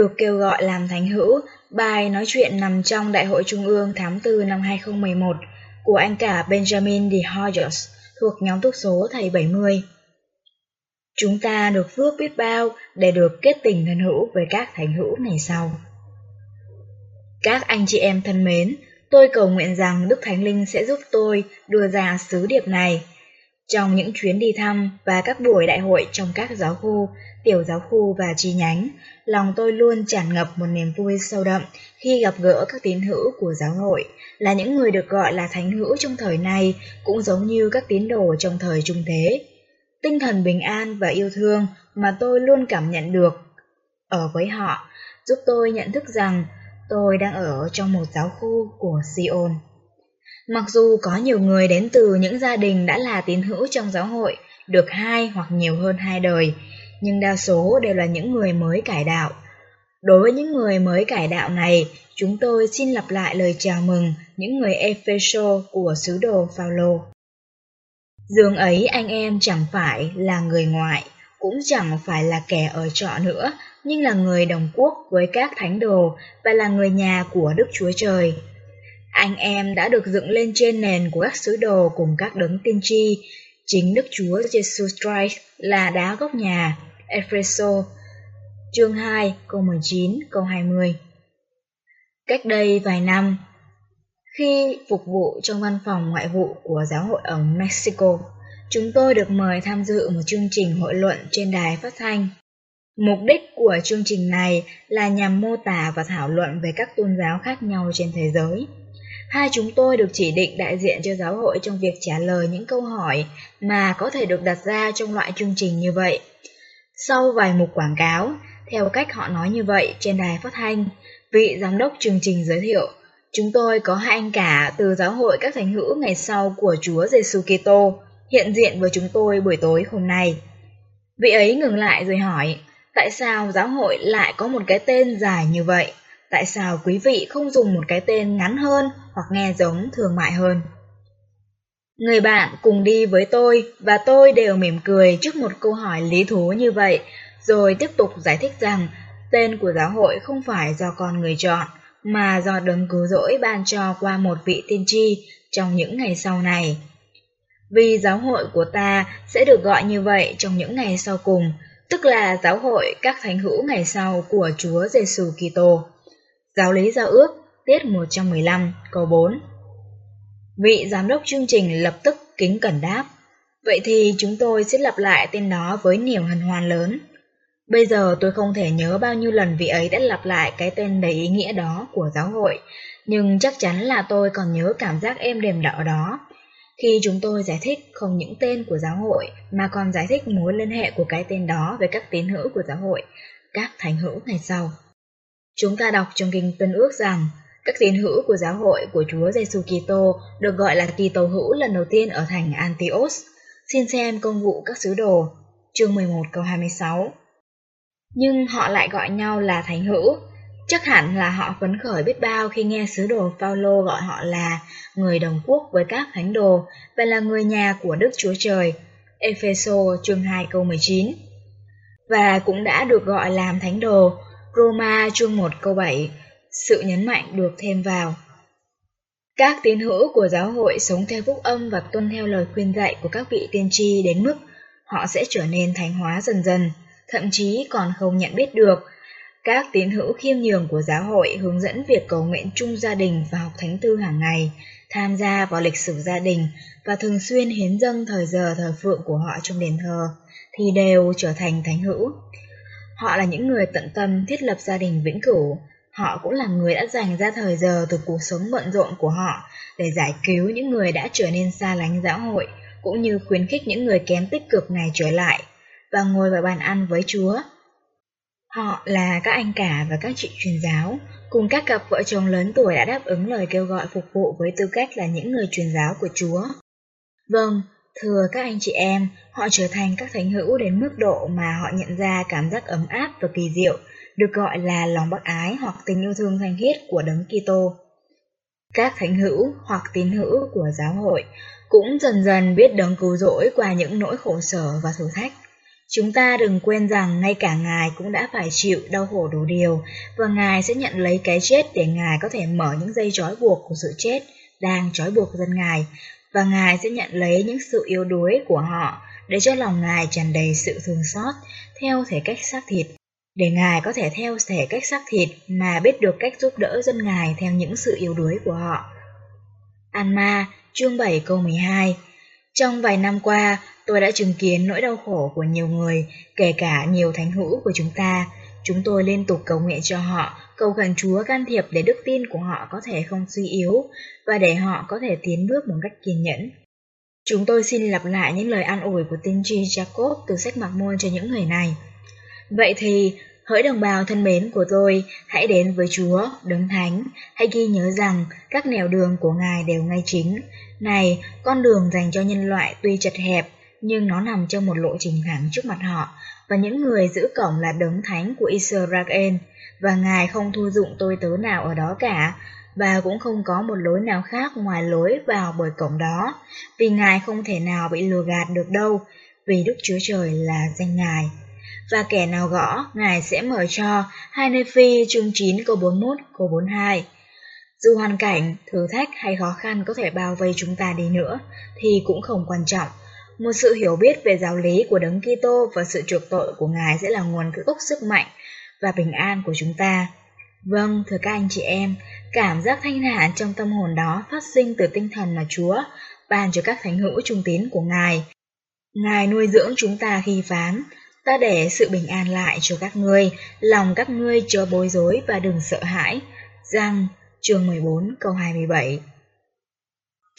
Được kêu gọi làm thánh hữu, bài nói chuyện nằm trong Đại hội Trung ương tháng 4 năm 2011 của anh cả Benjamin D. Hodges thuộc nhóm túc số thầy 70. Chúng ta được phước biết bao để được kết tình thân hữu với các thánh hữu ngày sau. Các anh chị em thân mến, tôi cầu nguyện rằng Đức Thánh Linh sẽ giúp tôi đưa ra sứ điệp này trong những chuyến đi thăm và các buổi đại hội trong các giáo khu, tiểu giáo khu và chi nhánh, lòng tôi luôn tràn ngập một niềm vui sâu đậm khi gặp gỡ các tín hữu của giáo hội, là những người được gọi là thánh hữu trong thời này, cũng giống như các tín đồ trong thời trung thế. Tinh thần bình an và yêu thương mà tôi luôn cảm nhận được ở với họ, giúp tôi nhận thức rằng tôi đang ở trong một giáo khu của Sion. Mặc dù có nhiều người đến từ những gia đình đã là tín hữu trong giáo hội, được hai hoặc nhiều hơn hai đời, nhưng đa số đều là những người mới cải đạo. Đối với những người mới cải đạo này, chúng tôi xin lặp lại lời chào mừng những người Epheso của sứ đồ Phaolô. Dương ấy anh em chẳng phải là người ngoại, cũng chẳng phải là kẻ ở trọ nữa, nhưng là người đồng quốc với các thánh đồ và là người nhà của Đức Chúa Trời. Anh em đã được dựng lên trên nền của các sứ đồ cùng các đấng tiên tri, chính Đức Chúa Jesus Christ là đá gốc nhà, Epheso, chương 2, câu 19, câu 20. Cách đây vài năm, khi phục vụ trong văn phòng ngoại vụ của giáo hội ở Mexico, chúng tôi được mời tham dự một chương trình hội luận trên đài phát thanh. Mục đích của chương trình này là nhằm mô tả và thảo luận về các tôn giáo khác nhau trên thế giới. Hai chúng tôi được chỉ định đại diện cho giáo hội trong việc trả lời những câu hỏi mà có thể được đặt ra trong loại chương trình như vậy. Sau vài mục quảng cáo, theo cách họ nói như vậy trên đài phát thanh, vị giám đốc chương trình giới thiệu, chúng tôi có hai anh cả từ giáo hội các thánh hữu ngày sau của Chúa Giêsu Kitô hiện diện với chúng tôi buổi tối hôm nay. Vị ấy ngừng lại rồi hỏi, tại sao giáo hội lại có một cái tên dài như vậy? Tại sao quý vị không dùng một cái tên ngắn hơn hoặc nghe giống thương mại hơn? Người bạn cùng đi với tôi và tôi đều mỉm cười trước một câu hỏi lý thú như vậy, rồi tiếp tục giải thích rằng tên của giáo hội không phải do con người chọn, mà do đấng cứu rỗi ban cho qua một vị tiên tri trong những ngày sau này. Vì giáo hội của ta sẽ được gọi như vậy trong những ngày sau cùng, tức là giáo hội các thánh hữu ngày sau của Chúa Giêsu Kitô. Giáo lý giao ước, tiết 115, câu 4 Vị giám đốc chương trình lập tức kính cẩn đáp. Vậy thì chúng tôi sẽ lặp lại tên đó với niềm hân hoan lớn. Bây giờ tôi không thể nhớ bao nhiêu lần vị ấy đã lặp lại cái tên đầy ý nghĩa đó của giáo hội, nhưng chắc chắn là tôi còn nhớ cảm giác êm đềm đỏ đó. Khi chúng tôi giải thích không những tên của giáo hội mà còn giải thích mối liên hệ của cái tên đó với các tín hữu của giáo hội, các thánh hữu ngày sau. Chúng ta đọc trong kinh Tân Ước rằng các tín hữu của giáo hội của Chúa Giêsu Kitô được gọi là Kitô hữu lần đầu tiên ở thành Antioch. Xin xem công vụ các sứ đồ, chương 11 câu 26. Nhưng họ lại gọi nhau là thánh hữu. Chắc hẳn là họ phấn khởi biết bao khi nghe sứ đồ Phaolô gọi họ là người đồng quốc với các thánh đồ và là người nhà của Đức Chúa Trời. Epheso chương 2 câu 19. Và cũng đã được gọi làm thánh đồ Roma chương 1 câu 7, sự nhấn mạnh được thêm vào. Các tín hữu của giáo hội sống theo phúc âm và tuân theo lời khuyên dạy của các vị tiên tri đến mức họ sẽ trở nên thánh hóa dần dần, thậm chí còn không nhận biết được. Các tín hữu khiêm nhường của giáo hội hướng dẫn việc cầu nguyện chung gia đình và học thánh thư hàng ngày, tham gia vào lịch sử gia đình và thường xuyên hiến dâng thời giờ thờ phượng của họ trong đền thờ, thì đều trở thành thánh hữu. Họ là những người tận tâm thiết lập gia đình vĩnh cửu. Họ cũng là người đã dành ra thời giờ từ cuộc sống bận rộn của họ để giải cứu những người đã trở nên xa lánh giáo hội, cũng như khuyến khích những người kém tích cực này trở lại. và ngồi vào bàn ăn với Chúa. Họ là các anh cả và các chị truyền giáo, cùng các cặp vợ chồng lớn tuổi đã đáp ứng lời kêu gọi phục vụ với tư cách là những người truyền giáo của Chúa. Vâng, thưa các anh chị em, họ trở thành các thánh hữu đến mức độ mà họ nhận ra cảm giác ấm áp và kỳ diệu, được gọi là lòng bác ái hoặc tình yêu thương thanh khiết của Đấng Kitô. Các thánh hữu hoặc tín hữu của giáo hội cũng dần dần biết đấng cứu rỗi qua những nỗi khổ sở và thử thách. Chúng ta đừng quên rằng ngay cả Ngài cũng đã phải chịu đau khổ đủ điều và Ngài sẽ nhận lấy cái chết để Ngài có thể mở những dây trói buộc của sự chết đang trói buộc dân Ngài và Ngài sẽ nhận lấy những sự yếu đuối của họ để cho lòng Ngài tràn đầy sự thương xót theo thể cách xác thịt để Ngài có thể theo thể cách xác thịt mà biết được cách giúp đỡ dân Ngài theo những sự yếu đuối của họ. Anma, chương 7 câu 12 Trong vài năm qua, tôi đã chứng kiến nỗi đau khổ của nhiều người, kể cả nhiều thánh hữu của chúng ta. Chúng tôi liên tục cầu nguyện cho họ, cầu khẩn Chúa can thiệp để đức tin của họ có thể không suy yếu và để họ có thể tiến bước một cách kiên nhẫn. Chúng tôi xin lặp lại những lời an ủi của tiên tri Jacob từ sách Mạc Môn cho những người này. Vậy thì, hỡi đồng bào thân mến của tôi, hãy đến với Chúa, đấng thánh, hãy ghi nhớ rằng các nẻo đường của Ngài đều ngay chính. Này, con đường dành cho nhân loại tuy chật hẹp, nhưng nó nằm trong một lộ trình thẳng trước mặt họ, và những người giữ cổng là đấng thánh của Israel, và Ngài không thu dụng tôi tớ nào ở đó cả, và cũng không có một lối nào khác ngoài lối vào bởi cổng đó, vì Ngài không thể nào bị lừa gạt được đâu, vì Đức Chúa Trời là danh Ngài và kẻ nào gõ, Ngài sẽ mở cho. Hai nơi phi chương 9 câu 41 câu 42 Dù hoàn cảnh, thử thách hay khó khăn có thể bao vây chúng ta đi nữa, thì cũng không quan trọng. Một sự hiểu biết về giáo lý của Đấng Kitô và sự chuộc tội của Ngài sẽ là nguồn gốc sức mạnh và bình an của chúng ta. Vâng, thưa các anh chị em, cảm giác thanh thản trong tâm hồn đó phát sinh từ tinh thần mà Chúa ban cho các thánh hữu trung tín của Ngài. Ngài nuôi dưỡng chúng ta khi phán, ta để sự bình an lại cho các ngươi, lòng các ngươi chớ bối rối và đừng sợ hãi. Giăng, chương 14 câu 27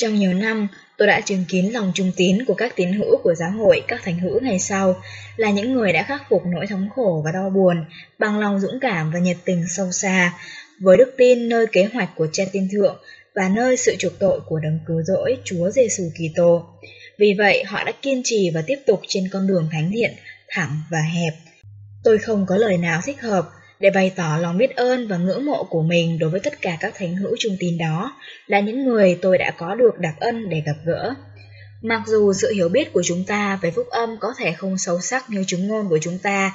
trong nhiều năm, tôi đã chứng kiến lòng trung tín của các tín hữu của giáo hội, các thánh hữu ngày sau, là những người đã khắc phục nỗi thống khổ và đau buồn bằng lòng dũng cảm và nhiệt tình sâu xa, với đức tin nơi kế hoạch của cha tiên thượng và nơi sự chuộc tội của đấng cứu rỗi Chúa Giêsu Kitô. Vì vậy, họ đã kiên trì và tiếp tục trên con đường thánh thiện, thẳng và hẹp. Tôi không có lời nào thích hợp để bày tỏ lòng biết ơn và ngưỡng mộ của mình đối với tất cả các thánh hữu trung tín đó, là những người tôi đã có được đặc ân để gặp gỡ. Mặc dù sự hiểu biết của chúng ta về phúc âm có thể không sâu sắc như chứng ngôn của chúng ta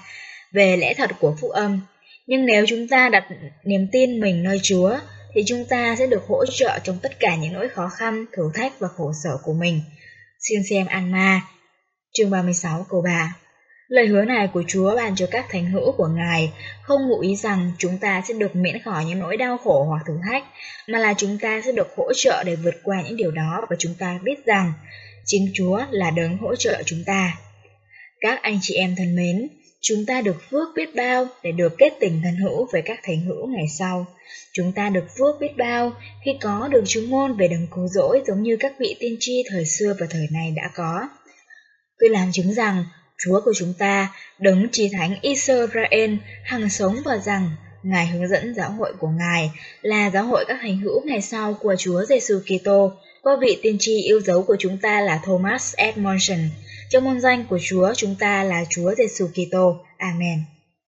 về lẽ thật của phúc âm, nhưng nếu chúng ta đặt niềm tin mình nơi Chúa, thì chúng ta sẽ được hỗ trợ trong tất cả những nỗi khó khăn, thử thách và khổ sở của mình. Xin xem Alma chương 36 câu 3 Lời hứa này của Chúa ban cho các thánh hữu của Ngài không ngụ ý rằng chúng ta sẽ được miễn khỏi những nỗi đau khổ hoặc thử thách, mà là chúng ta sẽ được hỗ trợ để vượt qua những điều đó và chúng ta biết rằng chính Chúa là đấng hỗ trợ chúng ta. Các anh chị em thân mến, chúng ta được phước biết bao để được kết tình thân hữu với các thánh hữu ngày sau. Chúng ta được phước biết bao khi có được chứng ngôn về đấng cứu rỗi giống như các vị tiên tri thời xưa và thời này đã có. Tôi làm chứng rằng Chúa của chúng ta, đấng trí thánh Israel, hằng sống và rằng Ngài hướng dẫn giáo hội của Ngài là giáo hội các hành hữu ngày sau của Chúa Giêsu Kitô qua vị tiên tri yêu dấu của chúng ta là Thomas Edmondson. Trong môn danh của Chúa chúng ta là Chúa Giêsu Kitô. Amen.